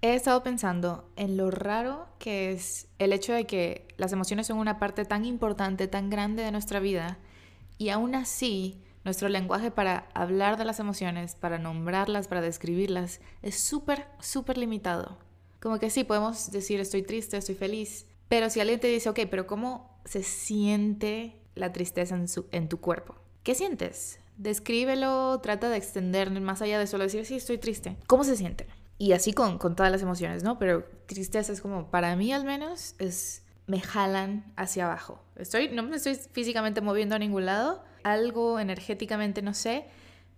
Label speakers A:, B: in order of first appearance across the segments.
A: he estado pensando en lo raro que es el hecho de que las emociones son una parte tan importante, tan grande de nuestra vida, y aún así nuestro lenguaje para hablar de las emociones, para nombrarlas, para describirlas, es súper, súper limitado. Como que sí, podemos decir estoy triste, estoy feliz, pero si alguien te dice, ok, pero ¿cómo se siente la tristeza en, en tu cuerpo? ¿Qué sientes? Descríbelo, trata de extender más allá de solo decir, sí, estoy triste. ¿Cómo se siente? Y así con, con todas las emociones, ¿no? Pero tristeza es como, para mí al menos, es me jalan hacia abajo. Estoy, no me estoy físicamente moviendo a ningún lado, algo energéticamente, no sé,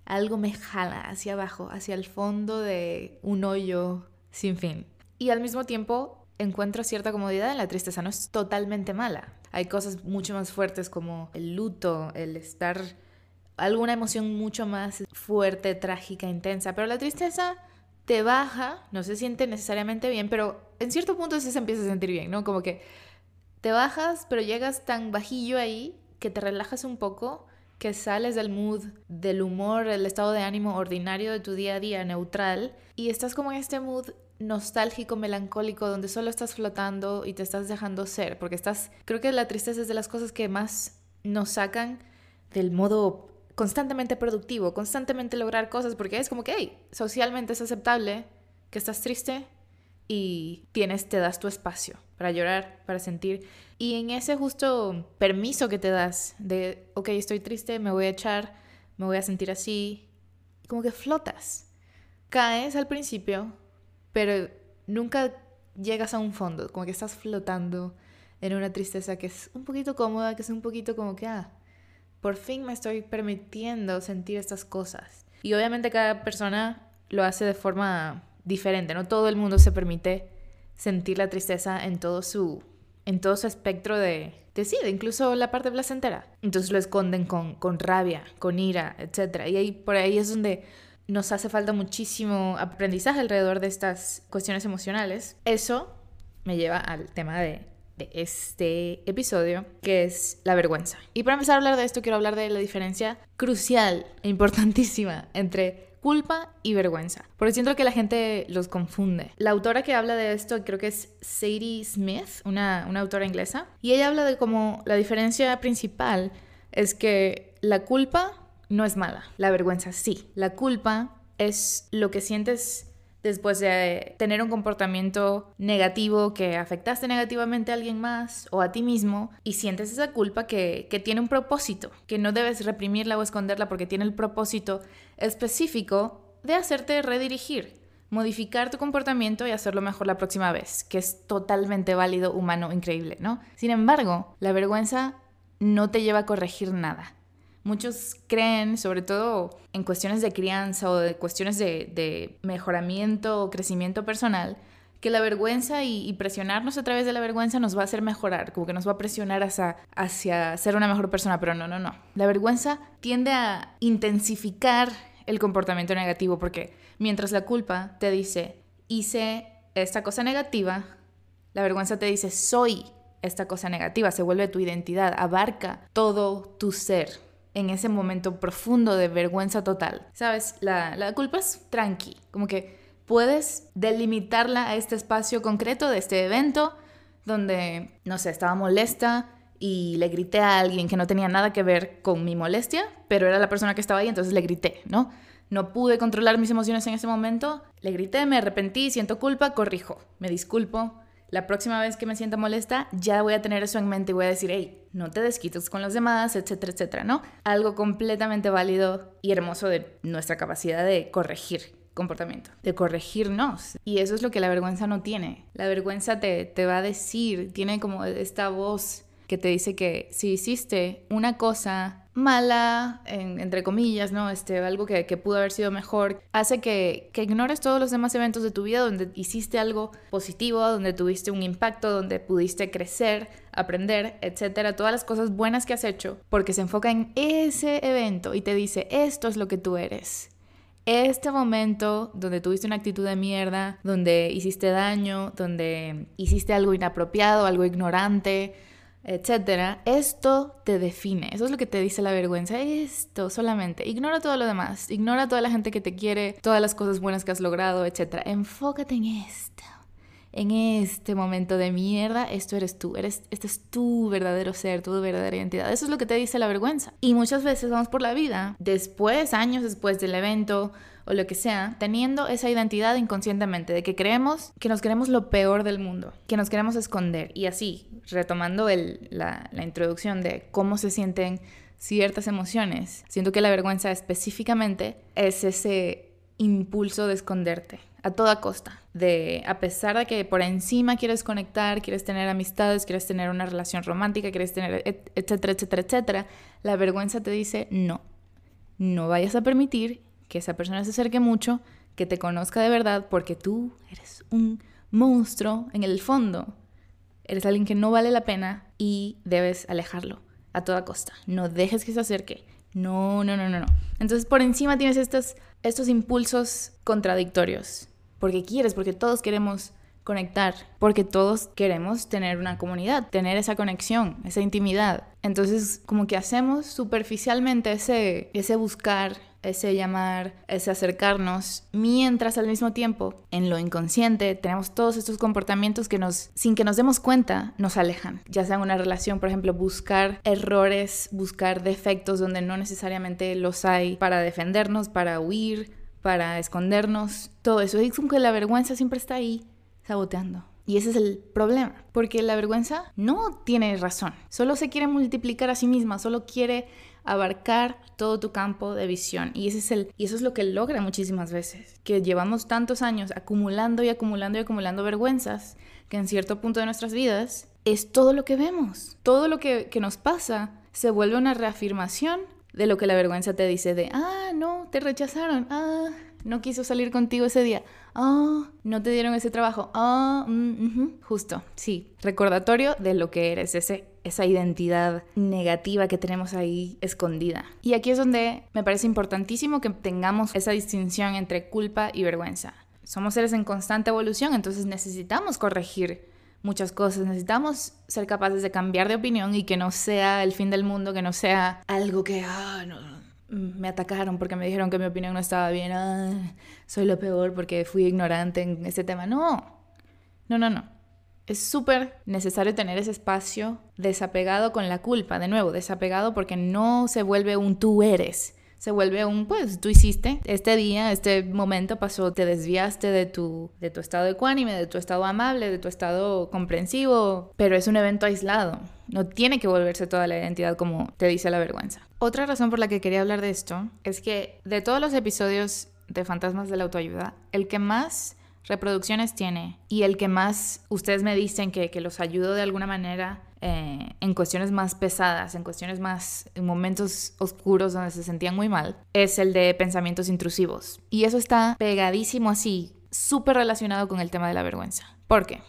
A: algo me jala hacia abajo, hacia el fondo de un hoyo sin fin. Y al mismo tiempo encuentro cierta comodidad en la tristeza, no es totalmente mala. Hay cosas mucho más fuertes como el luto, el estar alguna emoción mucho más fuerte, trágica, intensa, pero la tristeza te baja, no se siente necesariamente bien, pero en cierto punto sí se empieza a sentir bien, ¿no? Como que te bajas, pero llegas tan bajillo ahí que te relajas un poco, que sales del mood, del humor, el estado de ánimo ordinario de tu día a día, neutral, y estás como en este mood nostálgico, melancólico, donde solo estás flotando y te estás dejando ser, porque estás, creo que la tristeza es de las cosas que más nos sacan del modo constantemente productivo, constantemente lograr cosas, porque es como que, hey, socialmente es aceptable que estás triste y tienes, te das tu espacio para llorar, para sentir. Y en ese justo permiso que te das de, ok, estoy triste, me voy a echar, me voy a sentir así, como que flotas. Caes al principio, pero nunca llegas a un fondo, como que estás flotando en una tristeza que es un poquito cómoda, que es un poquito como que, ah, por fin me estoy permitiendo sentir estas cosas. Y obviamente cada persona lo hace de forma diferente, no todo el mundo se permite sentir la tristeza en todo su, en todo su espectro de, de sí, incluso la parte placentera. Entonces lo esconden con, con rabia, con ira, etc. Y ahí, por ahí es donde nos hace falta muchísimo aprendizaje alrededor de estas cuestiones emocionales. Eso me lleva al tema de, este episodio, que es la vergüenza. Y para empezar a hablar de esto, quiero hablar de la diferencia crucial e importantísima entre culpa y vergüenza. Porque siento que la gente los confunde. La autora que habla de esto creo que es Sadie Smith, una, una autora inglesa, y ella habla de cómo la diferencia principal es que la culpa no es mala, la vergüenza sí. La culpa es lo que sientes después de tener un comportamiento negativo que afectaste negativamente a alguien más o a ti mismo y sientes esa culpa que, que, tiene un propósito, que no debes reprimirla o esconderla porque tiene el propósito específico de hacerte redirigir, modificar tu comportamiento y hacerlo mejor la próxima vez, que es totalmente válido, humano, increíble, ¿no? Sin embargo, la vergüenza no te lleva a corregir nada. Muchos creen, sobre todo en cuestiones de crianza o de cuestiones de, mejoramiento o crecimiento personal, que la vergüenza y, presionarnos a través de la vergüenza nos va a hacer mejorar, como que nos va a presionar hacia, hacia ser una mejor persona, pero no, no, no. La vergüenza tiende a intensificar el comportamiento negativo porque mientras la culpa te dice, hice esta cosa negativa, la vergüenza te dice, soy esta cosa negativa, se vuelve tu identidad, abarca todo tu ser en ese momento profundo de vergüenza total. ¿Sabes? La, la culpa es tranqui, como que puedes delimitarla a este espacio concreto de este evento donde, no sé, estaba molesta y le grité a alguien que no tenía nada que ver con mi molestia, pero era la persona que estaba ahí, entonces le grité, ¿no? No pude controlar mis emociones en ese momento, le grité, me arrepentí, siento culpa, corrijo, me disculpo, la próxima vez que me sienta molesta, ya voy a tener eso en mente y voy a decir, hey, no te desquites con los demás, etcétera, etcétera, ¿no? Algo completamente válido y hermoso de nuestra capacidad de corregir comportamiento, de corregirnos. Y eso es lo que la vergüenza no tiene. La vergüenza te, te va a decir, tiene como esta voz que te dice que si hiciste una cosa mala, entre comillas, ¿no? Este, algo que, pudo haber sido mejor, hace que, que, ignores todos los demás eventos de tu vida donde hiciste algo positivo, donde tuviste un impacto, donde pudiste crecer, aprender, etcétera, todas las cosas buenas que has hecho, porque se enfoca en ese evento y te dice, esto es lo que tú eres. Este momento donde tuviste una actitud de mierda, donde hiciste daño, donde hiciste algo inapropiado, algo ignorante, etcétera, esto te define. Eso es lo que te dice la vergüenza. Esto solamente. Ignora todo lo demás. Ignora toda la gente que te quiere, todas las cosas buenas que has logrado, etcétera. Enfócate en esto. En este momento de mierda, esto eres tú, eres, este es tu verdadero ser, tu verdadera identidad. Eso es lo que te dice la vergüenza. Y muchas veces vamos por la vida, después, años después del evento, o lo que sea, teniendo esa identidad inconscientemente de que creemos que nos queremos lo peor del mundo, que nos queremos esconder. Y así, retomando la, la introducción de cómo se sienten ciertas emociones, siento que la vergüenza específicamente es ese impulso de esconderte a toda costa. De a pesar de que por encima quieres conectar, quieres tener amistades, quieres tener una relación romántica, quieres tener etcétera, etcétera, etcétera, la vergüenza te dice no. No vayas a permitir que esa persona se acerque mucho, que te conozca de verdad, porque tú eres un monstruo en el fondo. Eres alguien que no vale la pena y debes alejarlo a toda costa. No dejes que se acerque. No, no, no, no, no. Entonces por encima tienes estos, estos impulsos contradictorios. Porque quieres, porque todos queremos conectar, porque todos queremos tener una comunidad, tener esa conexión, esa intimidad. Entonces, como que hacemos superficialmente ese, ese buscar, ese llamar, ese acercarnos, mientras al mismo tiempo en lo inconsciente tenemos todos estos comportamientos que nos, sin que nos demos cuenta, nos alejan. Ya sea en una relación, por ejemplo, buscar errores, buscar defectos donde no necesariamente los hay para defendernos, para huir, para escondernos, todo eso. Es como que la vergüenza siempre está ahí saboteando. Y ese es el problema, porque la vergüenza no tiene razón, solo se quiere multiplicar a sí misma, solo quiere abarcar todo tu campo de visión. Y, ese es el, y eso es lo que logra muchísimas veces, que llevamos tantos años acumulando y acumulando y acumulando vergüenzas, que en cierto punto de nuestras vidas es todo lo que vemos, todo lo que, que nos pasa se vuelve una reafirmación de lo que la vergüenza te dice de, ah, no, te rechazaron, ah, no quiso salir contigo ese día, ah, no te dieron ese trabajo, ah, mm, justo, sí, recordatorio de lo que eres, ese, esa identidad negativa que tenemos ahí escondida. Y aquí es donde me parece importantísimo que tengamos esa distinción entre culpa y vergüenza. Somos seres en constante evolución, entonces necesitamos corregir muchas cosas. Necesitamos ser capaces de cambiar de opinión y que no sea el fin del mundo, que no sea algo que, ah, no, me atacaron porque me dijeron que mi opinión no estaba bien, ah, soy lo peor porque fui ignorante en ese tema. No, no, no, no. Es súper necesario tener ese espacio desapegado con la culpa, de nuevo, desapegado porque no se vuelve un tú eres, se vuelve un, pues tú hiciste, este día, este momento pasó, te desviaste de tu, de tu estado ecuánime, de tu estado amable, de tu estado comprensivo, pero es un evento aislado. No tiene que volverse toda la identidad como te dice la vergüenza. Otra razón por la que quería hablar de esto es que de todos los episodios de Fantasmas de la Autoayuda, el que más reproducciones tiene y el que más ustedes me dicen que, que los ayudo de alguna manera eh, en cuestiones más pesadas, en cuestiones más, en momentos oscuros donde se sentían muy mal, es el de pensamientos intrusivos. Y eso está pegadísimo así, súper relacionado con el tema de la vergüenza. ¿Por qué?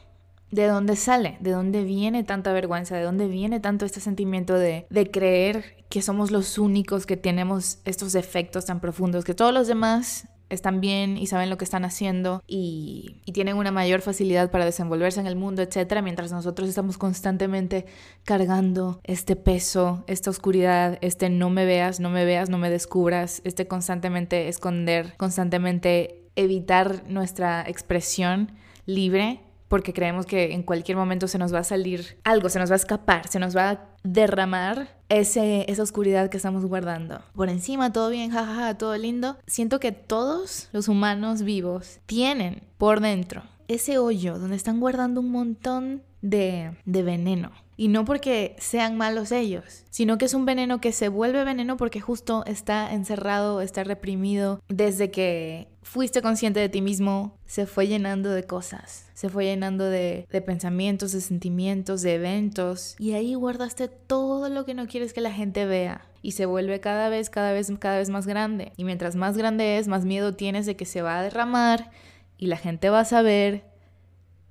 A: ¿De dónde sale? ¿De dónde viene tanta vergüenza? ¿De dónde viene tanto este sentimiento de, de creer que somos los únicos que tenemos estos efectos tan profundos, que todos los demás están bien y saben lo que están haciendo y, tienen una mayor facilidad para desenvolverse en el mundo, etcétera, mientras nosotros estamos constantemente cargando este peso, esta oscuridad, este no me veas, no me veas, no me descubras, este constantemente esconder, constantemente evitar nuestra expresión libre porque creemos que en cualquier momento se nos va a salir algo, se nos va a escapar, se nos va a derramar ese, esa oscuridad que estamos guardando. Por encima, todo bien, jajaja, todo lindo. Siento que todos los humanos vivos tienen por dentro ese hoyo donde están guardando un montón de, de veneno. Y no porque sean malos ellos, sino que es un veneno que se vuelve veneno porque justo está encerrado, está reprimido. Desde que fuiste consciente de ti mismo, se fue llenando de cosas, se fue llenando de, de, pensamientos, de sentimientos, de eventos. Y ahí guardaste todo lo que no quieres que la gente vea. Y se vuelve cada vez, cada vez, cada vez más grande. Y mientras más grande es, más miedo tienes de que se va a derramar y la gente va a saber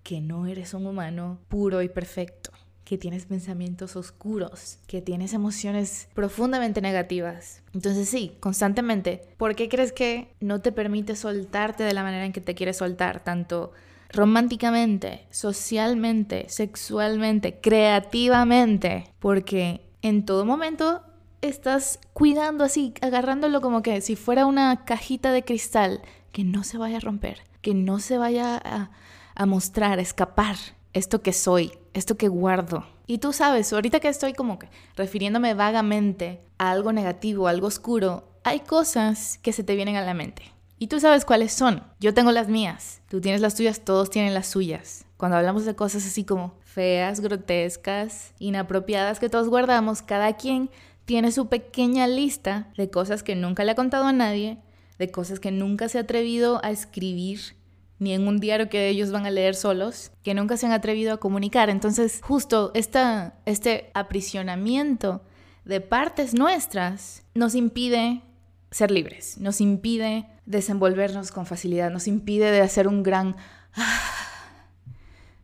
A: que no eres un humano puro y perfecto que tienes pensamientos oscuros, que tienes emociones profundamente negativas. Entonces sí, constantemente, ¿por qué crees que no te permite soltarte de la manera en que te quieres soltar? Tanto románticamente, socialmente, sexualmente, creativamente, porque en todo momento estás cuidando así, agarrándolo como que si fuera una cajita de cristal que no se vaya a romper, que no se vaya a, a mostrar, a escapar esto que soy, esto que guardo. Y tú sabes, ahorita que estoy como que refiriéndome vagamente a algo negativo, algo oscuro, hay cosas que se te vienen a la mente. Y tú sabes cuáles son. Yo tengo las mías, tú tienes las tuyas, todos tienen las suyas. Cuando hablamos de cosas así como feas, grotescas, inapropiadas que todos guardamos, cada quien tiene su pequeña lista de cosas que nunca le ha contado a nadie, de cosas que nunca se ha atrevido a escribir, ni en un diario que ellos van a leer solos, que nunca se han atrevido a comunicar. Entonces, justo esta, este aprisionamiento de partes nuestras nos impide ser libres, nos impide desenvolvernos con facilidad, nos impide de hacer un gran...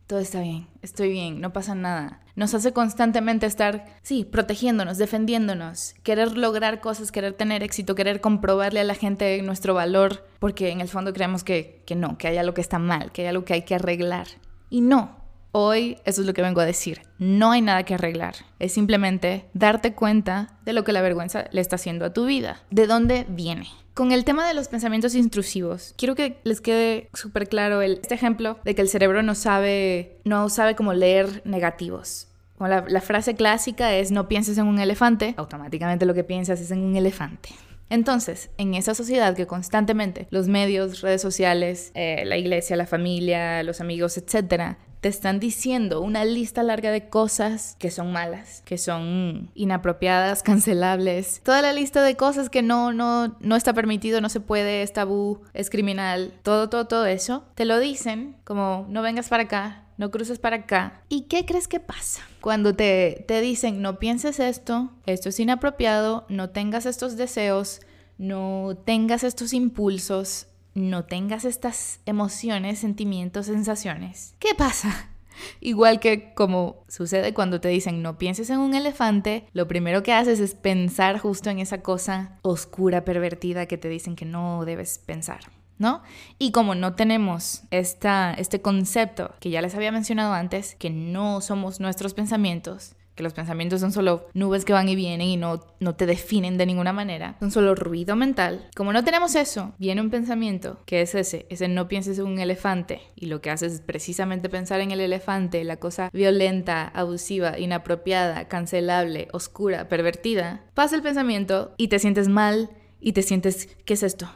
A: Todo está bien, estoy bien, no pasa nada. Nos hace constantemente estar, sí, protegiéndonos, defendiéndonos, querer lograr cosas, querer tener éxito, querer comprobarle a la gente nuestro valor, porque en el fondo creemos que, que no, que hay algo que está mal, que hay algo que hay que arreglar. Y no, Hoy eso es lo que vengo a decir. No hay nada que arreglar. Es simplemente darte cuenta de lo que la vergüenza le está haciendo a tu vida. ¿De dónde viene? Con el tema de los pensamientos intrusivos, quiero que les quede súper claro el, este ejemplo de que el cerebro no sabe, no sabe cómo leer negativos. la, la frase clásica es no pienses en un elefante, automáticamente lo que piensas es en un elefante. Entonces, en esa sociedad que constantemente los medios, redes sociales, eh, la iglesia, la familia, los amigos, etcétera, te están diciendo una lista larga de cosas que son malas, que son inapropiadas, cancelables. Toda la lista de cosas que no, no, no está permitido, no se puede, es tabú, es criminal. Todo, todo, todo eso. Te lo dicen como no vengas para acá, no cruces para acá. ¿Y qué crees que pasa? Cuando te, te dicen no pienses esto, esto es inapropiado, no tengas estos deseos, no tengas estos impulsos, no tengas estas emociones, sentimientos, sensaciones. ¿Qué pasa? Igual que como sucede cuando te dicen no pienses en un elefante, lo primero que haces es pensar justo en esa cosa oscura, pervertida que te dicen que no debes pensar. ¿No? Y como no tenemos esta, este concepto que ya les había mencionado antes, que no somos nuestros pensamientos, que los pensamientos son solo nubes que van y vienen y no, no te definen de ninguna manera, son solo ruido mental. Como no tenemos eso, viene un pensamiento que es ese, ese no pienses en un elefante y lo que haces es precisamente pensar en el elefante, la cosa violenta, abusiva, inapropiada, cancelable, oscura, pervertida. Pasa el pensamiento y te sientes mal y te sientes, ¿qué es esto?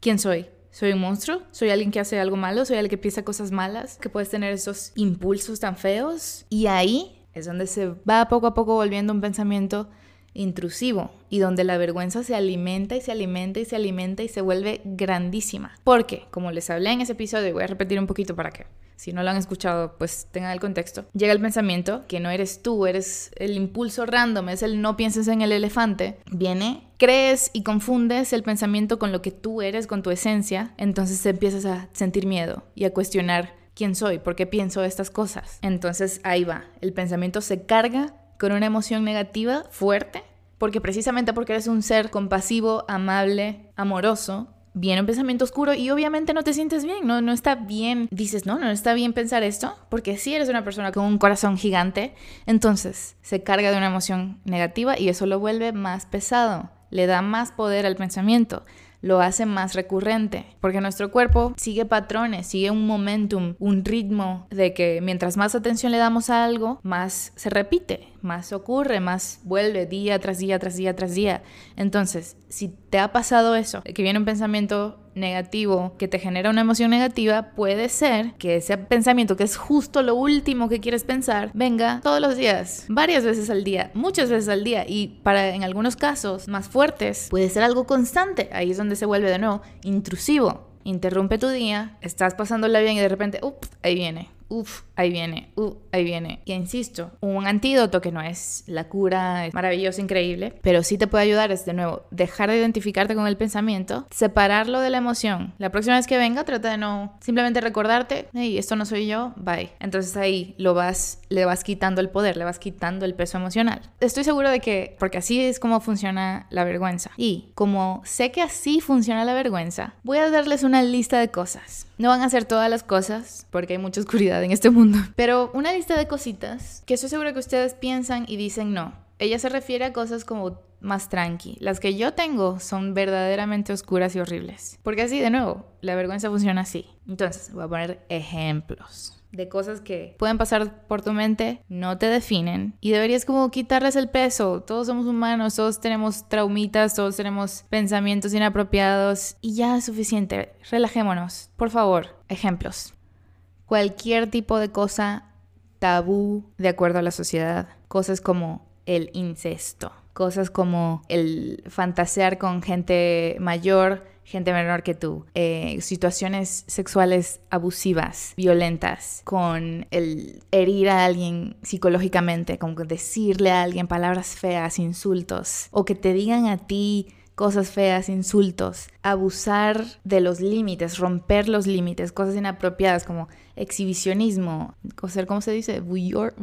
A: ¿Quién soy? ¿Soy un monstruo? ¿Soy alguien que hace algo malo? ¿Soy alguien que piensa cosas malas? ¿Que puedes tener esos impulsos tan feos? Y ahí es donde se va poco a poco volviendo un pensamiento intrusivo y donde la vergüenza se alimenta y se alimenta y se alimenta y se vuelve grandísima. Porque, como les hablé en ese episodio, voy a repetir un poquito para que, si no lo han escuchado, pues tengan el contexto. Llega el pensamiento que no eres tú, eres el impulso random, es el no pienses en el elefante. Viene, crees y confundes el pensamiento con lo que tú eres, con tu esencia, entonces empiezas a sentir miedo y a cuestionar quién soy, por qué pienso estas cosas. Entonces ahí va, el pensamiento se carga con una emoción negativa fuerte, porque precisamente porque eres un ser compasivo, amable, amoroso, viene un pensamiento oscuro y obviamente no te sientes bien, no, no está bien, dices, no, no está bien pensar esto, porque si eres una persona con un corazón gigante, entonces se carga de una emoción negativa y eso lo vuelve más pesado, le da más poder al pensamiento lo hace más recurrente, porque nuestro cuerpo sigue patrones, sigue un momentum, un ritmo de que mientras más atención le damos a algo, más se repite, más ocurre, más vuelve día tras día, tras día, tras día. Entonces, si te ha pasado eso, que viene un pensamiento negativo que te genera una emoción negativa, puede ser que ese pensamiento, que es justo lo último que quieres pensar, venga todos los días, varias veces al día, muchas veces al día y para en algunos casos más fuertes puede ser algo constante. Ahí es donde se vuelve de nuevo intrusivo. Interrumpe tu día, estás pasándola bien y de repente, ahí viene uff, ahí viene, uff, ahí viene. Y insisto, un antídoto que no es la cura, es maravilloso, increíble, pero sí te puede ayudar es de nuevo dejar de identificarte con el pensamiento, separarlo de la emoción. La próxima vez que venga, trata de no simplemente recordarte, hey, esto no soy yo, bye. Entonces ahí lo vas, le vas quitando el poder, le vas quitando el peso emocional. Estoy seguro de que, porque así es como funciona la vergüenza. Y como sé que así funciona la vergüenza, voy a darles una lista de cosas. No van a ser todas las cosas, porque hay mucha oscuridad en este mundo, pero una lista de cositas que estoy seguro que ustedes piensan y dicen no. Ella se refiere a cosas como más tranqui. Las que yo tengo son verdaderamente oscuras y horribles. Porque así, de nuevo, la vergüenza funciona así. Entonces, voy a poner ejemplos de cosas que pueden pasar por tu mente, no te definen y deberías como quitarles el peso. Todos somos humanos, todos tenemos traumitas, todos tenemos pensamientos inapropiados y ya es suficiente. Relajémonos, por favor. Ejemplos. Cualquier tipo de cosa tabú de acuerdo a la sociedad. Cosas como el incesto, cosas como el fantasear con gente mayor gente menor que tú, eh, situaciones sexuales abusivas, violentas, con el herir a alguien psicológicamente, con decirle a alguien palabras feas, insultos, o que te digan a ti cosas feas, insultos, abusar de los límites, romper los límites, cosas inapropiadas como exhibicionismo, ¿cómo se dice? Voyeur,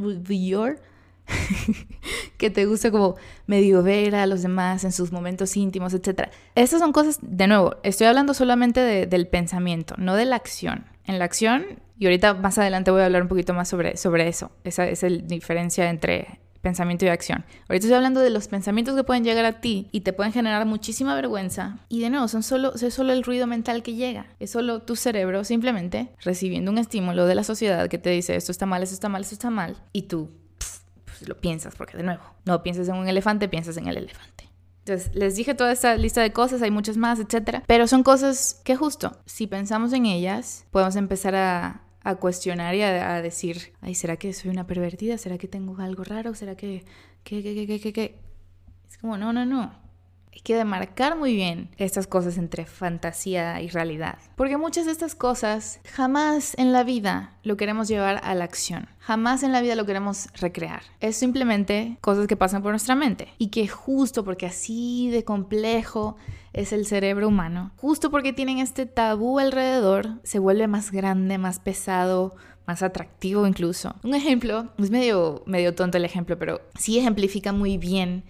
A: que te gusta como medio ver a los demás en sus momentos íntimos, etc. Estas son cosas, de nuevo, estoy hablando solamente del pensamiento, no de la acción. En la acción, y ahorita más adelante voy a hablar un poquito más sobre, sobre eso, esa es la diferencia entre pensamiento y acción. Ahorita estoy hablando de los pensamientos que pueden llegar a ti y te pueden generar muchísima vergüenza. Y de nuevo, son solo, es solo el ruido mental que llega. Es solo tu cerebro simplemente recibiendo un estímulo de la sociedad que te dice esto está mal, esto está mal, esto está mal. Y tú pues, lo piensas, porque de nuevo, no piensas en un elefante, piensas en el elefante. Entonces, les dije toda esta lista de cosas, hay muchas más, etcétera, pero son cosas que justo, si pensamos en ellas, podemos empezar a, a cuestionar y a, decir, ay, ¿será que soy una pervertida? ¿Será que tengo algo raro? ¿Será que, que, que, que, que, que? Es como, no, no, no que demarcar muy bien estas cosas entre fantasía y realidad. Porque muchas de estas cosas jamás en la vida lo queremos llevar a la acción. Jamás en la vida lo queremos recrear. Es simplemente cosas que pasan por nuestra mente. Y que justo porque así de complejo es el cerebro humano, justo porque tienen este tabú alrededor, se vuelve más grande, más pesado, más atractivo incluso. Un ejemplo, es medio, medio tonto el ejemplo, pero sí ejemplifica muy bien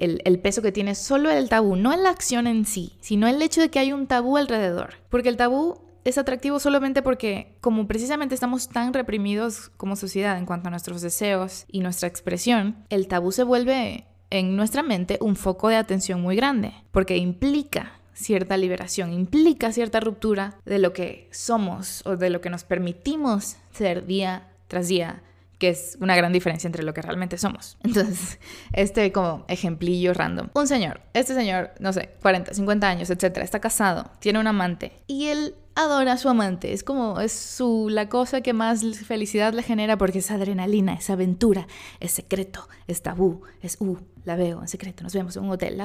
A: el, peso que tiene solo el tabú, no en la acción en sí, sino el hecho de que hay un tabú alrededor. Porque el tabú es atractivo solamente porque como precisamente estamos tan reprimidos como sociedad en cuanto a nuestros deseos y nuestra expresión, el tabú se vuelve en nuestra mente un foco de atención muy grande, porque implica cierta liberación, implica cierta ruptura de lo que somos o de lo que nos permitimos ser día tras día que es una gran diferencia entre lo que realmente somos. Entonces, este como ejemplillo random. Un señor, este señor, no sé, 40, 50 años, etcétera, está casado, tiene un amante y él adora a su amante. Es como, es su, la cosa que más felicidad le genera porque es adrenalina, es aventura, es secreto, es tabú, es, uh, la veo en secreto, nos vemos en un hotel.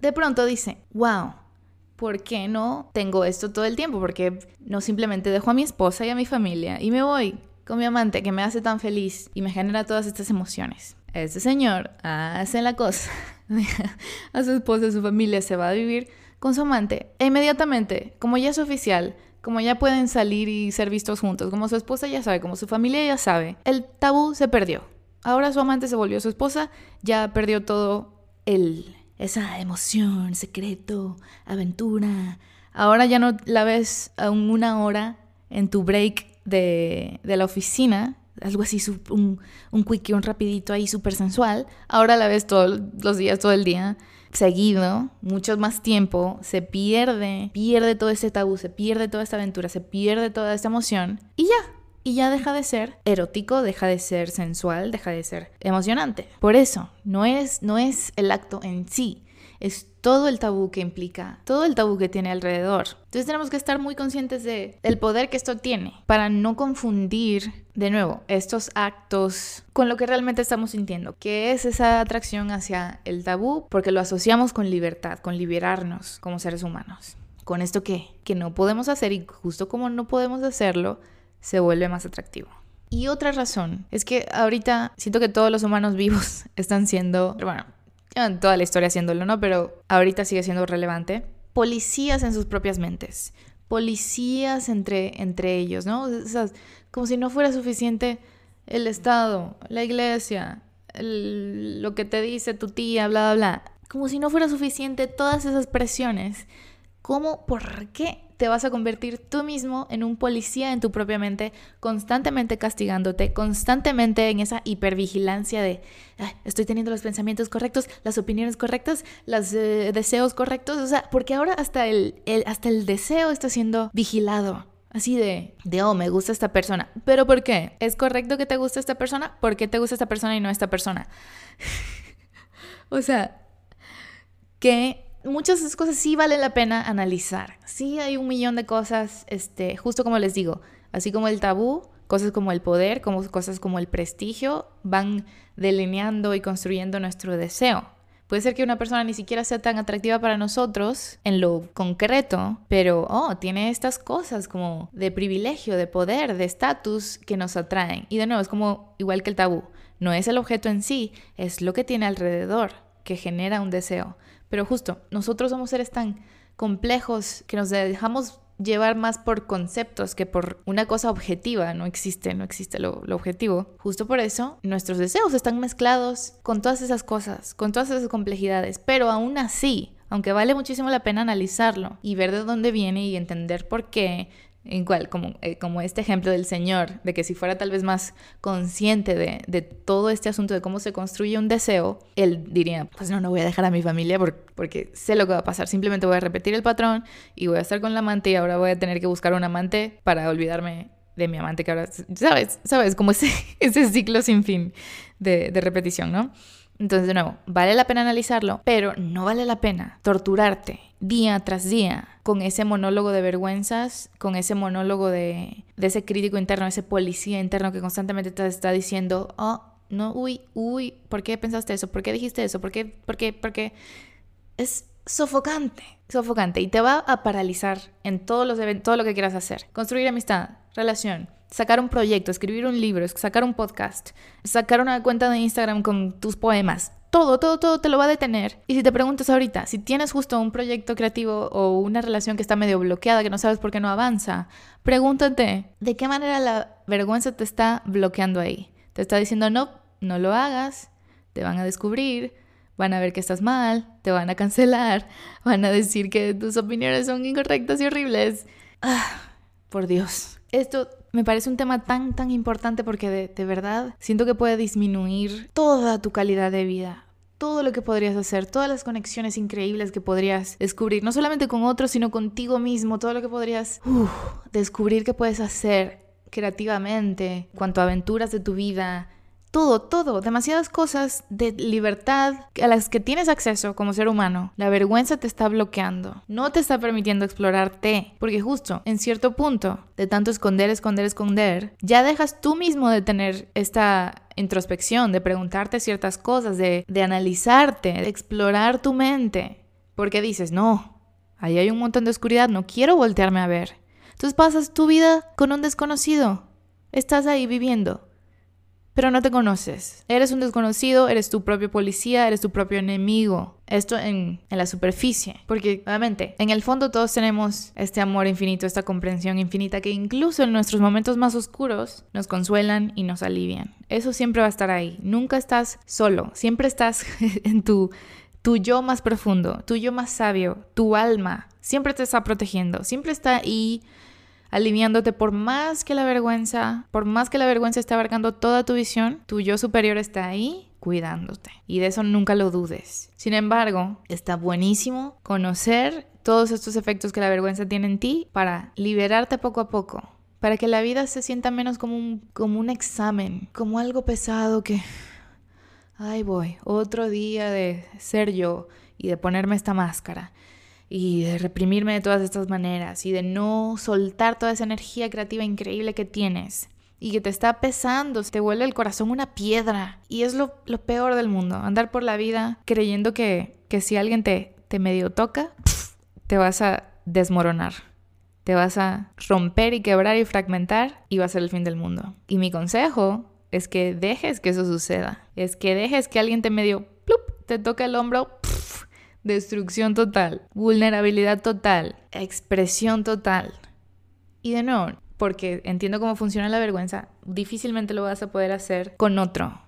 A: de pronto dice, wow, ¿por qué no tengo esto todo el tiempo? Porque no simplemente dejo a mi esposa y a mi familia y me voy con mi amante que me hace tan feliz y me genera todas estas emociones. Este señor hace la cosa, a su esposa, a su familia, se va a vivir con su amante e inmediatamente, como ya es oficial, como ya pueden salir y ser vistos juntos, como su esposa ya sabe, como su familia ya sabe, el tabú se perdió. Ahora su amante se volvió su esposa, ya perdió todo el esa emoción, secreto, aventura. Ahora ya no la ves a una hora en tu break de, la oficina, algo así, un, un quickie, un rapidito ahí súper sensual, ahora la ves todos los días, todo el día, seguido, mucho más tiempo, se pierde, pierde todo ese tabú, se pierde toda esta aventura, se pierde toda esta emoción y ya, y ya deja de ser erótico, deja de ser sensual, deja de ser emocionante. Por eso, no es, no es el acto en sí, es todo el tabú que implica, todo el tabú que tiene alrededor. Entonces tenemos que estar muy conscientes de el poder que esto tiene para no confundir de nuevo estos actos con lo que realmente estamos sintiendo, que es esa atracción hacia el tabú porque lo asociamos con libertad, con liberarnos como seres humanos. Con esto que que no podemos hacer y justo como no podemos hacerlo, se vuelve más atractivo. Y otra razón es que ahorita siento que todos los humanos vivos están siendo, bueno, en toda la historia haciéndolo, ¿no? Pero ahorita sigue siendo relevante. Policías en sus propias mentes. Policías entre, entre ellos, ¿no? O como si no fuera suficiente el Estado, la iglesia, lo que te dice tu tía, bla, bla, bla. Como si no fuera suficiente todas esas presiones. ¿Cómo? ¿Por qué te vas a convertir tú mismo en un policía en tu propia mente, constantemente castigándote, constantemente en esa hipervigilancia de estoy teniendo los pensamientos correctos, las opiniones correctas, los eh, deseos correctos? O sea, porque ahora hasta el, hasta el deseo está siendo vigilado. Así de, de, oh, me gusta esta persona. ¿Pero por qué? ¿Es correcto que te guste esta persona? ¿Por qué te gusta esta persona y no esta persona? o sea, que muchas cosas sí vale la pena analizar. Sí hay un millón de cosas, este, justo como les digo, así como el tabú, cosas como el poder, como cosas como el prestigio, van delineando y construyendo nuestro deseo. Puede ser que una persona ni siquiera sea tan atractiva para nosotros en lo concreto, pero, oh, tiene estas cosas como de privilegio, de poder, de estatus que nos atraen. Y de nuevo, es como igual que el tabú. No es el objeto en sí, es lo que tiene alrededor que genera un deseo. Pero justo, nosotros somos seres tan complejos que nos dejamos llevar más por conceptos que por una cosa objetiva. No existe, no existe lo, objetivo. Justo por eso, nuestros deseos están mezclados con todas esas cosas, con todas esas complejidades. Pero aún así, aunque vale muchísimo la pena analizarlo y ver de dónde viene y entender por qué, Igual, como, eh, como este ejemplo del Señor, de que si fuera tal vez más consciente de, de, todo este asunto de cómo se construye un deseo, él diría, pues no, no voy a dejar a mi familia porque sé lo que va a pasar, simplemente voy a repetir el patrón y voy a estar con la amante y ahora voy a tener que buscar un amante para olvidarme de mi amante que ahora, ¿sabes? ¿Sabes? Como ese, ese ciclo sin fin de, de repetición, ¿no? Entonces, de nuevo, vale la pena analizarlo, pero no vale la pena torturarte día tras día con ese monólogo de vergüenzas, con ese monólogo de, ese crítico interno, ese policía interno que constantemente te está diciendo, oh, no, uy, uy, ¿por qué pensaste eso? ¿Por qué dijiste eso? ¿Por qué? ¿Por qué? ¿Por qué? Es sofocante, sofocante y te va a paralizar en todos los todo lo que quieras hacer. Construir amistad, relación, sacar un proyecto, escribir un libro, sacar un podcast, sacar una cuenta de Instagram con tus poemas. Todo, todo, todo te lo va a detener. Y si te preguntas ahorita, si tienes justo un proyecto creativo o una relación que está medio bloqueada, que no sabes por qué no avanza, pregúntate, ¿de qué manera la vergüenza te está bloqueando ahí? Te está diciendo, no, no lo hagas, te van a descubrir, van a ver que estás mal, te van a cancelar, van a decir que tus opiniones son incorrectas y horribles. Ah, por Dios. Esto me parece un tema tan, tan importante porque de, verdad siento que puede disminuir toda tu calidad de vida todo lo que podrías hacer, todas las conexiones increíbles que podrías descubrir, no solamente con otros, sino contigo mismo, todo lo que podrías descubrir que puedes hacer creativamente, cuanto a aventuras de tu vida, todo, todo, demasiadas cosas de libertad a las que tienes acceso como ser humano. La vergüenza te está bloqueando, no te está permitiendo explorarte, porque justo en cierto punto de tanto esconder, esconder, esconder, ya dejas tú mismo de tener esta introspección, de preguntarte ciertas cosas, de, de analizarte, de explorar tu mente, porque dices, no, ahí hay un montón de oscuridad, no quiero voltearme a ver. Entonces pasas tu vida con un desconocido, estás ahí viviendo pero no te conoces. Eres un desconocido, eres tu propio policía, eres tu propio enemigo. Esto en, en, la superficie. Porque, obviamente, en el fondo todos tenemos este amor infinito, esta comprensión infinita que incluso en nuestros momentos más oscuros nos consuelan y nos alivian. Eso siempre va a estar ahí. Nunca estás solo. Siempre estás en tu, tu yo más profundo, tu yo más sabio, tu alma. Siempre te está protegiendo. Siempre está ahí aliviándote por más que la vergüenza, por más que la vergüenza esté abarcando toda tu visión, tu yo superior está ahí cuidándote. Y de eso nunca lo dudes. Sin embargo, está buenísimo conocer todos estos efectos que la vergüenza tiene en ti para liberarte poco a poco. Para que la vida se sienta menos como un, como un examen, como algo pesado que... Ay voy, otro día de ser yo y de ponerme esta máscara y de reprimirme de todas estas maneras y de no soltar toda esa energía creativa increíble que tienes y que te está pesando, te vuelve el corazón una piedra y es lo, peor del mundo, andar por la vida creyendo que, que si alguien te, te medio toca, te vas a desmoronar. te vas a romper y quebrar y fragmentar y va a ser el fin del mundo. Y mi consejo es que dejes que eso suceda. Es que dejes que alguien te medio, plup, te toque el hombro, destrucción total, vulnerabilidad total, expresión total. Y de nuevo, porque entiendo cómo funciona la vergüenza, difícilmente lo vas a poder hacer con otro,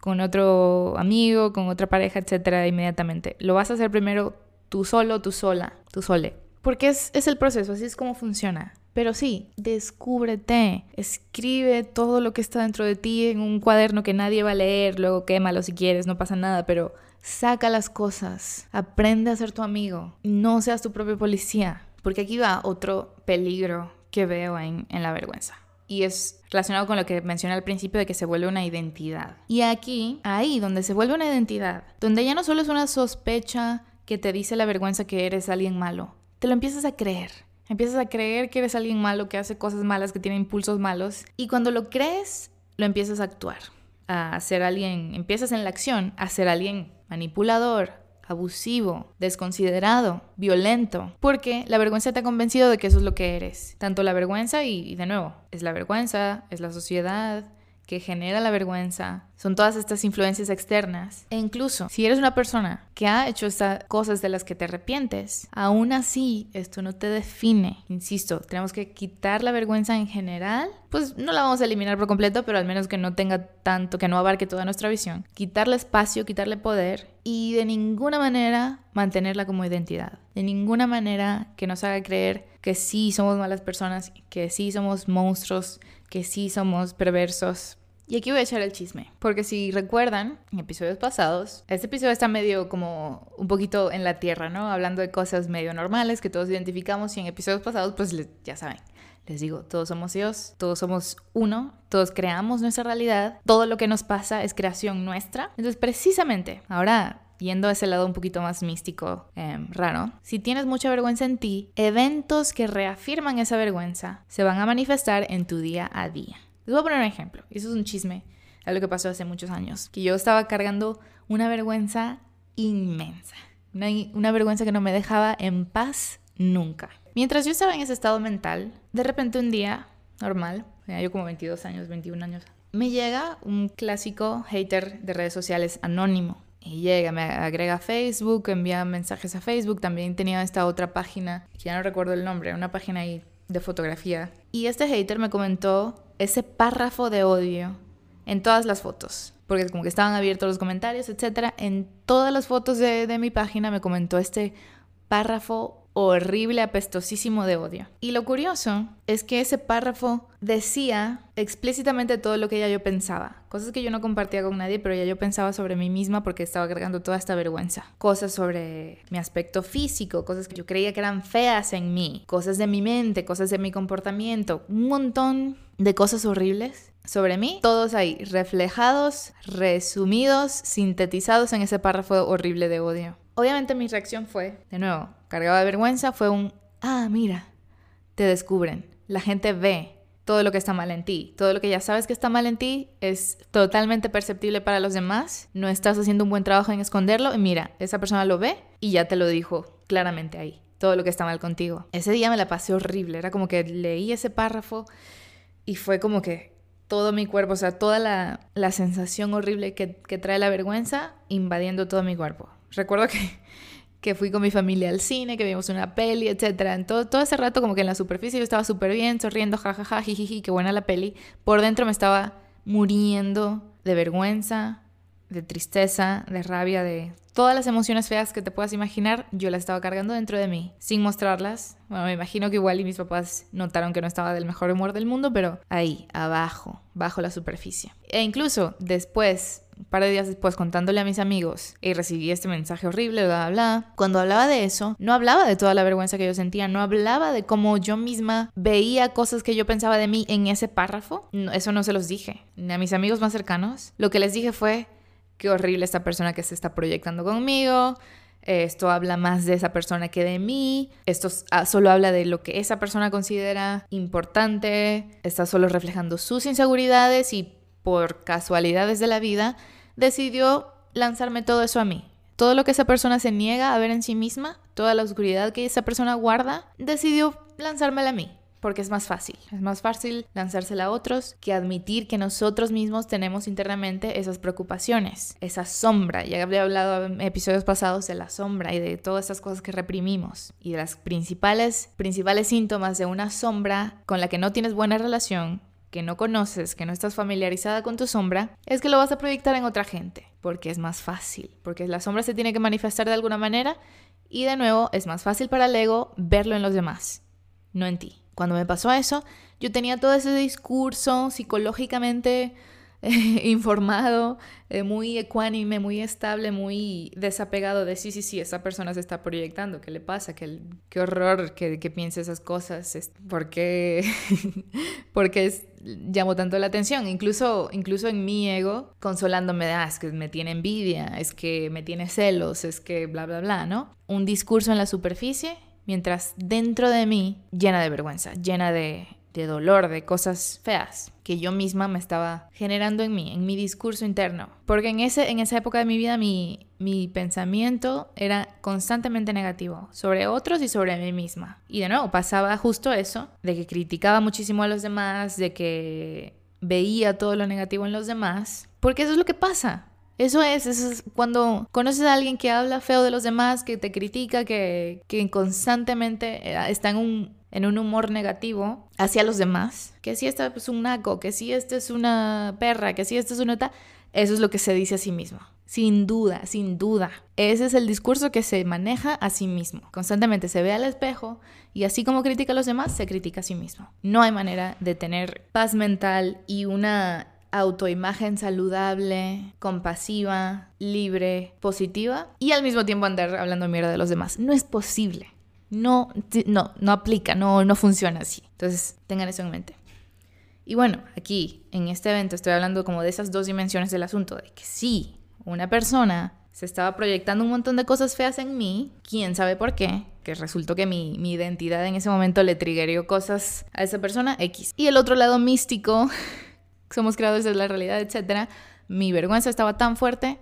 A: con otro amigo, con otra pareja, etcétera, inmediatamente. Lo vas a hacer primero tú solo, tú sola, tú sole. Porque es, es el proceso, así es como funciona. Pero sí, descúbrete, escribe todo lo que está dentro de ti en un cuaderno que nadie va a leer, luego quémalo si quieres, no pasa nada, pero saca las cosas, aprende a ser tu amigo, no seas tu propio policía, porque aquí va otro peligro que veo en, en la vergüenza. Y es relacionado con lo que mencioné al principio de que se vuelve una identidad. Y aquí, ahí donde se vuelve una identidad, donde ya no solo es una sospecha que te dice la vergüenza que eres alguien malo, te lo empiezas a creer. Empiezas a creer que eres alguien malo, que hace cosas malas, que tiene impulsos malos. Y cuando lo crees, lo empiezas a actuar. A ser alguien, empiezas en la acción a ser alguien manipulador, abusivo, desconsiderado, violento, porque la vergüenza te ha convencido de que eso es lo que eres. Tanto la vergüenza y, de nuevo, es la vergüenza, es la sociedad, que genera la vergüenza, son todas estas influencias externas. E incluso si eres una persona que ha hecho estas cosas de las que te arrepientes, aún así esto no te define. Insisto, tenemos que quitar la vergüenza en general. Pues no la vamos a eliminar por completo, pero al menos que no tenga tanto, que no abarque toda nuestra visión. Quitarle espacio, quitarle poder y de ninguna manera mantenerla como identidad. De ninguna manera que nos haga creer que sí somos malas personas, que sí somos monstruos, que sí somos perversos. Y aquí voy a echar el chisme, porque si recuerdan, en episodios pasados, este episodio está medio como un poquito en la tierra, ¿no? Hablando de cosas medio normales que todos identificamos y en episodios pasados, pues ya saben, les digo, todos somos Dios, todos somos uno, todos creamos nuestra realidad, todo lo que nos pasa es creación nuestra. Entonces, precisamente, ahora yendo a ese lado un poquito más místico, em, raro, si tienes mucha vergüenza en ti, eventos que reafirman esa vergüenza se van a manifestar en tu día a día. Les voy a poner un ejemplo, eso es un chisme, algo que pasó hace muchos años, que yo estaba cargando una vergüenza inmensa, una, una vergüenza que no me dejaba en paz nunca. Mientras yo estaba en ese estado mental, de repente un día normal, yo como 22 años, 21 años, me llega un clásico hater de redes sociales anónimo y llega, me agrega a Facebook, envía mensajes a Facebook. También tenía esta otra página, que ya no recuerdo el nombre, una página ahí de fotografía. Y este hater me comentó ese párrafo de odio en todas las fotos. Porque como que estaban abiertos los comentarios, etc. En todas las fotos de, de mi página me comentó este párrafo horrible, apestosísimo de odio. Y lo curioso es que ese párrafo decía explícitamente todo lo que ya yo pensaba. Cosas que yo no compartía con nadie, pero ya yo pensaba sobre mí misma porque estaba agregando toda esta vergüenza. Cosas sobre mi aspecto físico, cosas que yo creía que eran feas en mí, cosas de mi mente, cosas de mi comportamiento, un montón de cosas horribles sobre mí, todos ahí reflejados, resumidos, sintetizados en ese párrafo horrible de odio. Obviamente mi reacción fue, de nuevo, cargado de vergüenza, fue un, ah, mira, te descubren, la gente ve todo lo que está mal en ti, todo lo que ya sabes que está mal en ti es totalmente perceptible para los demás, no estás haciendo un buen trabajo en esconderlo y mira, esa persona lo ve y ya te lo dijo claramente ahí, todo lo que está mal contigo. Ese día me la pasé horrible, era como que leí ese párrafo y fue como que todo mi cuerpo, o sea, toda la, sensación horrible que, que trae la vergüenza invadiendo todo mi cuerpo recuerdo que, que fui con mi familia al cine, que vimos una peli, etc. En todo, todo ese rato como que en la superficie yo estaba súper bien, sonriendo, jajaja, jijiji, qué buena la peli. Por dentro me estaba muriendo de vergüenza, de tristeza, de rabia, de todas las emociones feas que te puedas imaginar, yo las estaba cargando dentro de mí, sin mostrarlas. Bueno, me imagino que igual y mis papás notaron que no estaba del mejor humor del mundo, pero ahí, abajo, bajo la superficie. E incluso después, un par de días después, contándole a mis amigos y recibí este mensaje horrible, bla, bla, bla. Cuando hablaba de eso, no hablaba de toda la vergüenza que yo sentía, no hablaba de cómo yo misma veía cosas que yo pensaba de mí en ese párrafo. eso no se los dije. A mis amigos más cercanos. Lo que les dije fue, qué horrible esta persona que se está proyectando conmigo. Esto habla más de esa persona que de mí. Esto ah, solo habla de lo que esa persona considera importante. Está solo reflejando sus inseguridades y por casualidades de la vida, decidió lanzarme todo eso a mí. Todo lo que esa persona se niega a ver en sí misma, toda la oscuridad que esa persona guarda, decidió lanzármela a mí porque es más fácil. Es más fácil lanzársela a otros que admitir que nosotros mismos tenemos internamente esas preocupaciones, esa sombra. Ya había hablado en episodios pasados de la sombra y de todas esas cosas que reprimimos y de las principales, principales síntomas de una sombra con la que no tienes buena relación que no conoces, que no estás familiarizada con tu sombra, es que lo vas a proyectar en otra gente, porque es más fácil, porque la sombra se tiene que manifestar de alguna manera y de nuevo es más fácil para el ego verlo en los demás, no en ti. Cuando me pasó eso, yo tenía todo ese discurso psicológicamente informado, eh, muy ecuánime, muy estable, muy desapegado de sí, sí, sí, esa persona se está proyectando, ¿qué le pasa? ¿Qué, horror que, que piense esas cosas? ¿Por qué, porque llamó tanto la atención? Incluso, incluso en mi ego, consolándome de, ah, es que me tiene envidia, es que me tiene celos, es que bla, bla, bla, ¿no? Un discurso en la superficie mientras dentro de mí llena de vergüenza, llena de, dolor, de cosas feas que yo misma me estaba generando en mí, en mi discurso interno. Porque en, ese, en esa época de mi vida mi, mi pensamiento era constantemente negativo sobre otros y sobre mí misma. Y de nuevo, pasaba justo eso, de que criticaba muchísimo a los demás, de que veía todo lo negativo en los demás, porque eso es lo que pasa. Eso es, eso es cuando conoces a alguien que habla feo de los demás, que te critica, que, que constantemente eh, está en un, en un humor negativo hacia los demás, que si este es un naco, que si este es una perra, que si este es una... Eso es lo que se dice a sí mismo. Sin duda, sin duda. Ese es el discurso que se maneja a sí mismo. Constantemente se ve al espejo y así como critica a los demás, se critica a sí mismo. No hay manera de tener paz mental y una autoimagen saludable, compasiva, libre, positiva y al mismo tiempo andar hablando mierda de los demás. No es posible. No, no, no aplica, no, no funciona así. Entonces, tengan eso en mente. Y bueno, aquí, en este evento, estoy hablando como de esas dos dimensiones del asunto, de que sí, una persona se estaba proyectando un montón de cosas feas en mí, quién sabe por qué, que resultó que mi, mi identidad en ese momento le triggerió cosas a esa persona X. Y el otro lado místico somos creadores de la realidad, etc., mi vergüenza estaba tan fuerte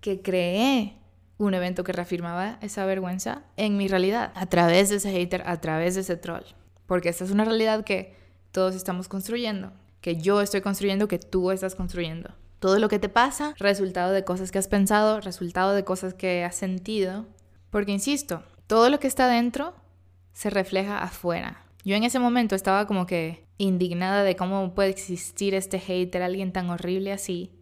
A: que creé un evento que reafirmaba esa vergüenza en mi realidad, a través de ese hater, a través de ese troll. Porque esta es una realidad que todos estamos construyendo, que yo estoy construyendo, que tú estás construyendo. Todo lo que te pasa, resultado de cosas que has pensado, resultado de cosas que has sentido. Porque, insisto, todo lo que está dentro se refleja afuera. Yo en ese momento estaba como que indignada de cómo puede existir este hater, alguien tan horrible así.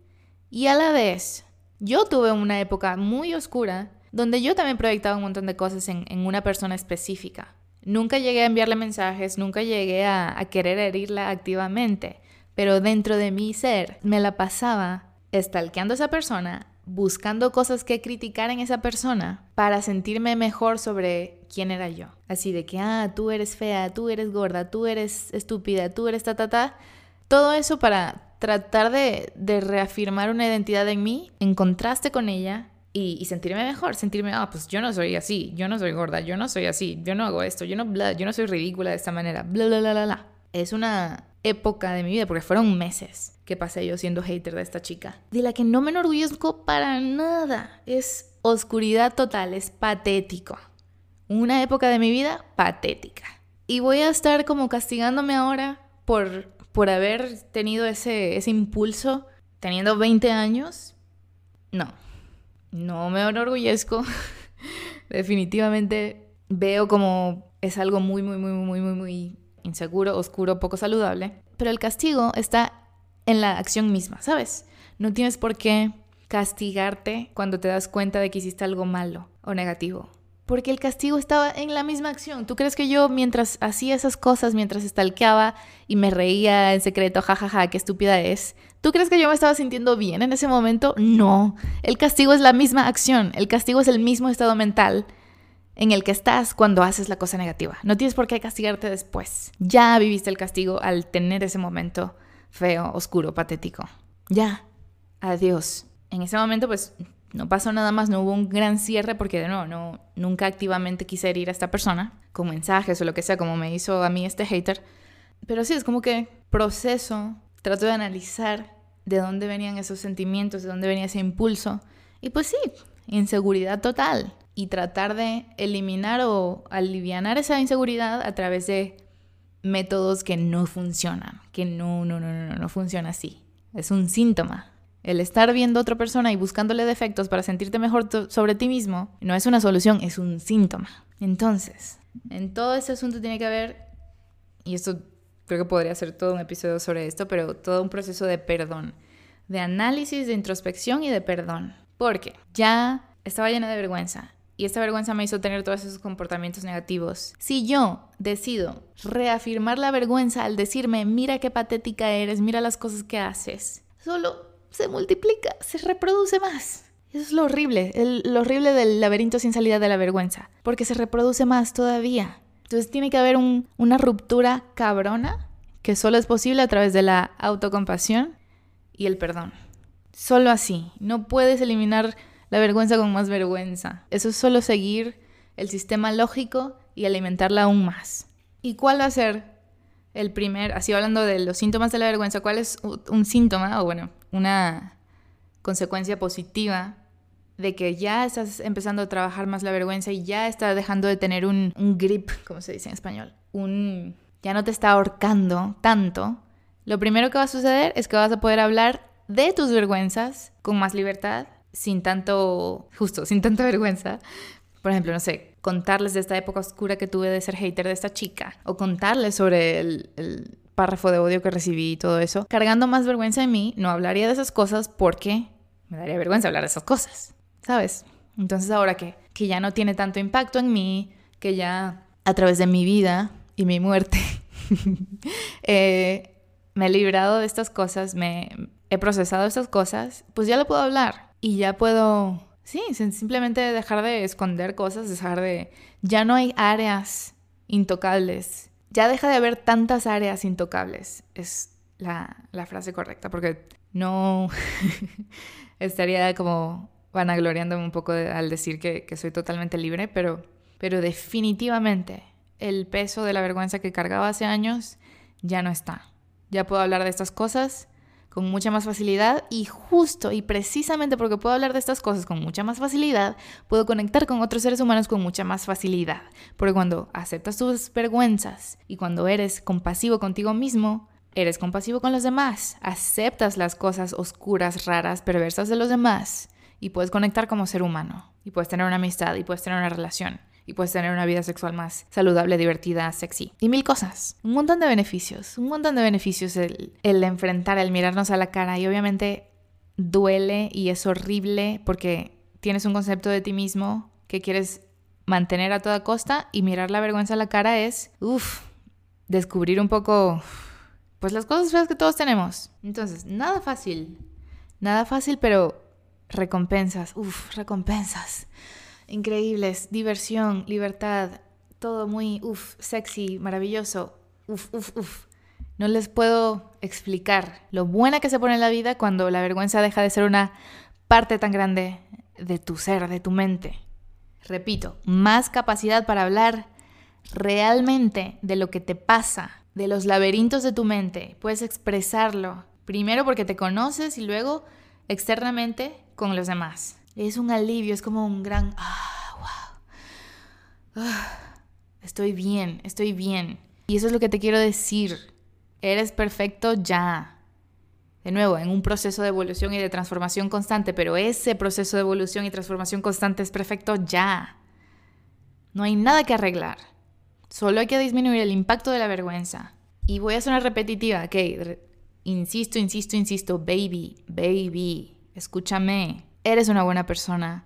A: Y a la vez, yo tuve una época muy oscura donde yo también proyectaba un montón de cosas en, una persona específica. Nunca llegué a enviarle mensajes, nunca llegué a, a querer herirla activamente, pero dentro de mi ser me la pasaba estalqueando a esa persona, buscando cosas que criticar en esa persona para sentirme mejor sobre quién era yo. Así de que, ah, tú eres fea, tú eres gorda, tú eres estúpida, tú eres ta, ta, ta. Todo eso para tratar de, reafirmar una identidad en mí, en contraste con ella, y, sentirme mejor, sentirme, ah, pues yo no soy así, yo no soy gorda, yo no soy así, yo no hago esto, yo no, bla, yo no soy ridícula de esta manera, bla, bla, bla, bla, bla. Es una época de mi vida, porque fueron meses que pasé yo siendo hater de esta chica, de la que no me enorgullezco para nada. Es oscuridad total, es patético. Una época de mi vida patética. Y voy a estar como castigándome ahora por, por haber tenido ese, ese impulso teniendo 20 años. No, no me enorgullezco. Definitivamente veo como es algo muy, muy, muy, muy, muy, muy inseguro, oscuro, poco saludable. Pero el castigo está en la acción misma, ¿sabes? No tienes por qué castigarte cuando te das cuenta de que hiciste algo malo o negativo. Porque el castigo estaba en la misma acción. ¿Tú crees que yo mientras hacía esas cosas, mientras estalqueaba y me reía en secreto, jajaja, qué estúpida es? ¿Tú crees que yo me estaba sintiendo bien en ese momento? No. El castigo es la misma acción. El castigo es el mismo estado mental en el que estás cuando haces la cosa negativa. No tienes por qué castigarte después. Ya viviste el castigo al tener ese momento feo, oscuro, patético. Ya. Adiós. En ese momento pues no pasó nada más, no hubo un gran cierre porque de nuevo no, nunca activamente quise herir a esta persona con mensajes o lo que sea, como me hizo a mí este hater. Pero sí, es como que proceso, trato de analizar de dónde venían esos sentimientos, de dónde venía ese impulso. Y pues sí, inseguridad total. y tratar de eliminar o aliviar esa inseguridad a través de métodos que no funcionan, que no, no, no, no, no funciona así. Es un síntoma. El estar viendo a otra persona y buscándole defectos para sentirte mejor sobre ti mismo no es una solución, es un síntoma. Entonces, en todo este asunto tiene que haber, y esto creo que podría ser todo un episodio sobre esto, pero todo un proceso de perdón, de análisis, de introspección y de perdón. Porque ya estaba llena de vergüenza, y esta vergüenza me hizo tener todos esos comportamientos negativos. Si yo decido reafirmar la vergüenza al decirme, mira qué patética eres, mira las cosas que haces, solo se multiplica, se reproduce más. Eso es lo horrible, lo horrible del laberinto sin salida de la vergüenza, porque se reproduce más todavía. Entonces tiene que haber una ruptura cabrona que solo es posible a través de la autocompasión y el perdón. Solo así. No puedes eliminar la vergüenza con más vergüenza. Eso es solo seguir el sistema lógico y alimentarla aún más. ¿Y cuál va a ser el primer, así hablando de los síntomas de la vergüenza, cuál es un síntoma, o bueno, una consecuencia positiva de que ya estás empezando a trabajar más la vergüenza y ya está dejando de tener un, grip, como se dice en español, un, ya no te está ahorcando tanto, lo primero que va a suceder es que vas a poder hablar de tus vergüenzas con más libertad, sin tanto, justo, sin tanta vergüenza. Por ejemplo, no sé, contarles de esta época oscura que tuve de ser hater de esta chica, o contarles sobre el párrafo de odio que recibí y todo eso, cargando más vergüenza en mí, no hablaría de esas cosas porque me daría vergüenza hablar de esas cosas, ¿sabes? Entonces ahora que, que ya no tiene tanto impacto en mí, que ya a través de mi vida y mi muerte eh, me he librado de estas cosas, me he procesado estas cosas, pues ya lo puedo hablar y ya puedo, sí, simplemente dejar de esconder cosas, dejar de, ya no hay áreas intocables ya deja de haber tantas áreas intocables, es la, frase correcta, porque no estaría como vanagloriándome un poco al decir que, soy totalmente libre, pero, pero definitivamente el peso de la vergüenza que cargaba hace años ya no está. Ya puedo hablar de estas cosas con mucha más facilidad y justo y precisamente porque puedo hablar de estas cosas con mucha más facilidad, puedo conectar con otros seres humanos con mucha más facilidad. Porque cuando aceptas tus vergüenzas y cuando eres compasivo contigo mismo, eres compasivo con los demás, aceptas las cosas oscuras, raras, perversas de los demás y puedes conectar como ser humano y puedes tener una amistad y puedes tener una relación y puedes tener una vida sexual más saludable, divertida, sexy. Y mil cosas. Un montón de beneficios. Un montón de beneficios el, enfrentar, el mirarnos a la cara. Y obviamente duele y es horrible porque tienes un concepto de ti mismo que quieres mantener a toda costa y mirar la vergüenza a la cara es, uff, descubrir un poco, pues las cosas feas que todos tenemos. Entonces, nada fácil. Nada fácil, pero recompensas, uff, recompensas increíbles, diversión, libertad, todo muy, uff, sexy, maravilloso, uff, uff, uff. No les puedo explicar lo buena que se pone en la vida cuando la vergüenza deja de ser una parte tan grande de tu ser, de tu mente. Repito, más capacidad para hablar realmente de lo que te pasa, de los laberintos de tu mente. Puedes expresarlo, primero porque te conoces y luego externamente con los demás. Es un alivio, es como un gran... Ah, wow. Ah, estoy bien, estoy bien. Y eso es lo que te quiero decir. Eres perfecto ya. De nuevo, en un proceso de evolución y de transformación constante, pero ese proceso de evolución y transformación constante es perfecto ya. No hay nada que arreglar. Solo hay que disminuir el impacto de la vergüenza. Y voy a sonar repetitiva, ok. Insisto, insisto, insisto, baby, baby, escúchame eres una buena persona,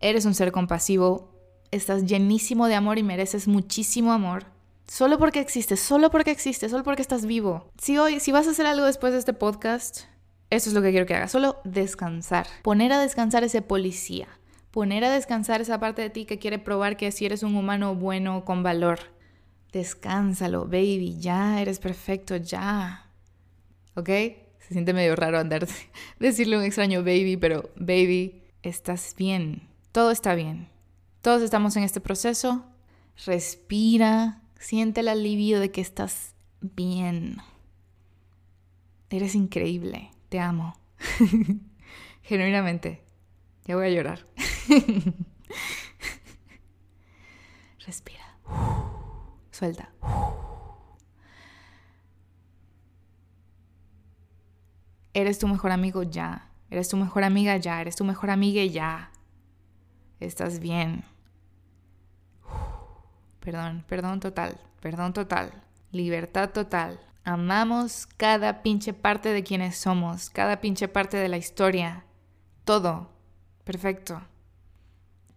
A: eres un ser compasivo, estás llenísimo de amor y mereces muchísimo amor. Solo porque existes, solo porque existes, solo porque estás vivo. Si hoy, si vas a hacer algo después de este podcast, eso es lo que quiero que hagas, solo descansar. Poner a descansar ese policía. Poner a descansar esa parte de ti que quiere probar que si eres un humano bueno, con valor. Descánsalo, baby, ya eres perfecto, ya. ¿Ok? Se siente medio raro andar decirle a un extraño baby, pero baby, estás bien. Todo está bien. Todos estamos en este proceso. Respira, siente el alivio de que estás bien. Eres increíble. Te amo. Genuinamente. Ya voy a llorar. Respira. Suelta. Eres tu mejor amigo ya. Eres tu mejor amiga ya. Eres tu mejor amiga ya. Estás bien. Perdón, perdón total. Perdón total. Libertad total. Amamos cada pinche parte de quienes somos. Cada pinche parte de la historia. Todo. Perfecto.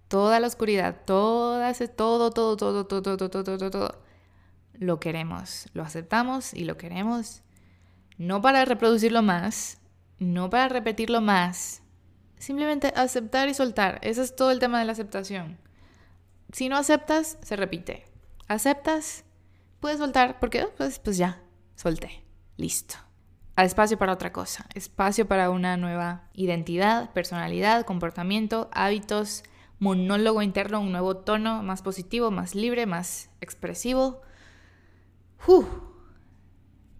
A: Toda la oscuridad. Todo, todo, todo, todo, todo, todo, todo, todo. Lo queremos. Lo aceptamos y lo queremos no para reproducirlo más, no para repetirlo más, simplemente aceptar y soltar. Ese es todo el tema de la aceptación. Si no aceptas, se repite. Aceptas, puedes soltar, porque pues, pues ya, solté, listo. Espacio para otra cosa, espacio para una nueva identidad, personalidad, comportamiento, hábitos, monólogo interno, un nuevo tono más positivo, más libre, más expresivo.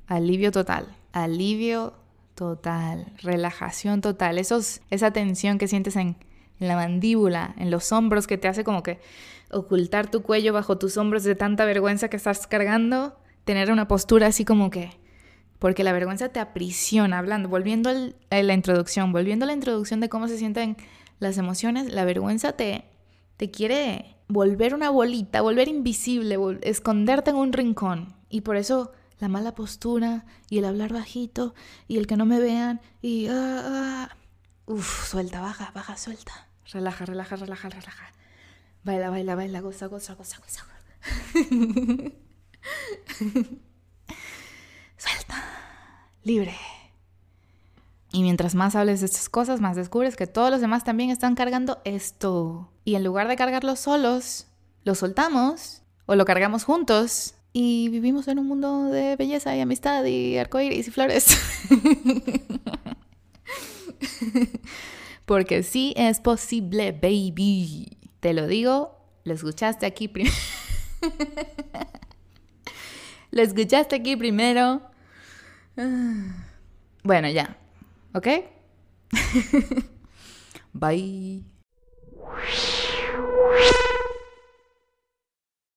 A: Alivio total alivio total, relajación total, Esos, esa tensión que sientes en, la mandíbula, en los hombros, que te hace como que ocultar tu cuello bajo tus hombros de tanta vergüenza que estás cargando, tener una postura así como que, porque la vergüenza te aprisiona, hablando, volviendo a la introducción, volviendo a la introducción de cómo se sienten las emociones, la vergüenza te, te quiere volver una bolita, volver invisible, esconderte en un rincón. Y por eso la mala postura y el hablar bajito y el que no me vean y... Ah. Uf, suelta, baja, baja, suelta. Relaja, relaja, relaja, relaja. Baila, baila, baila, goza, goza, goza, goza. suelta. Libre. Y mientras más hables de estas cosas, más descubres que todos los demás también están cargando esto. Y en lugar de cargarlo solos, lo soltamos o lo cargamos juntos y vivimos en un mundo de belleza y amistad y arcoíris y flores. Porque sí es posible, baby. Te lo digo, lo escuchaste aquí primero. lo escuchaste aquí primero. Bueno, ya. ¿Ok? Bye.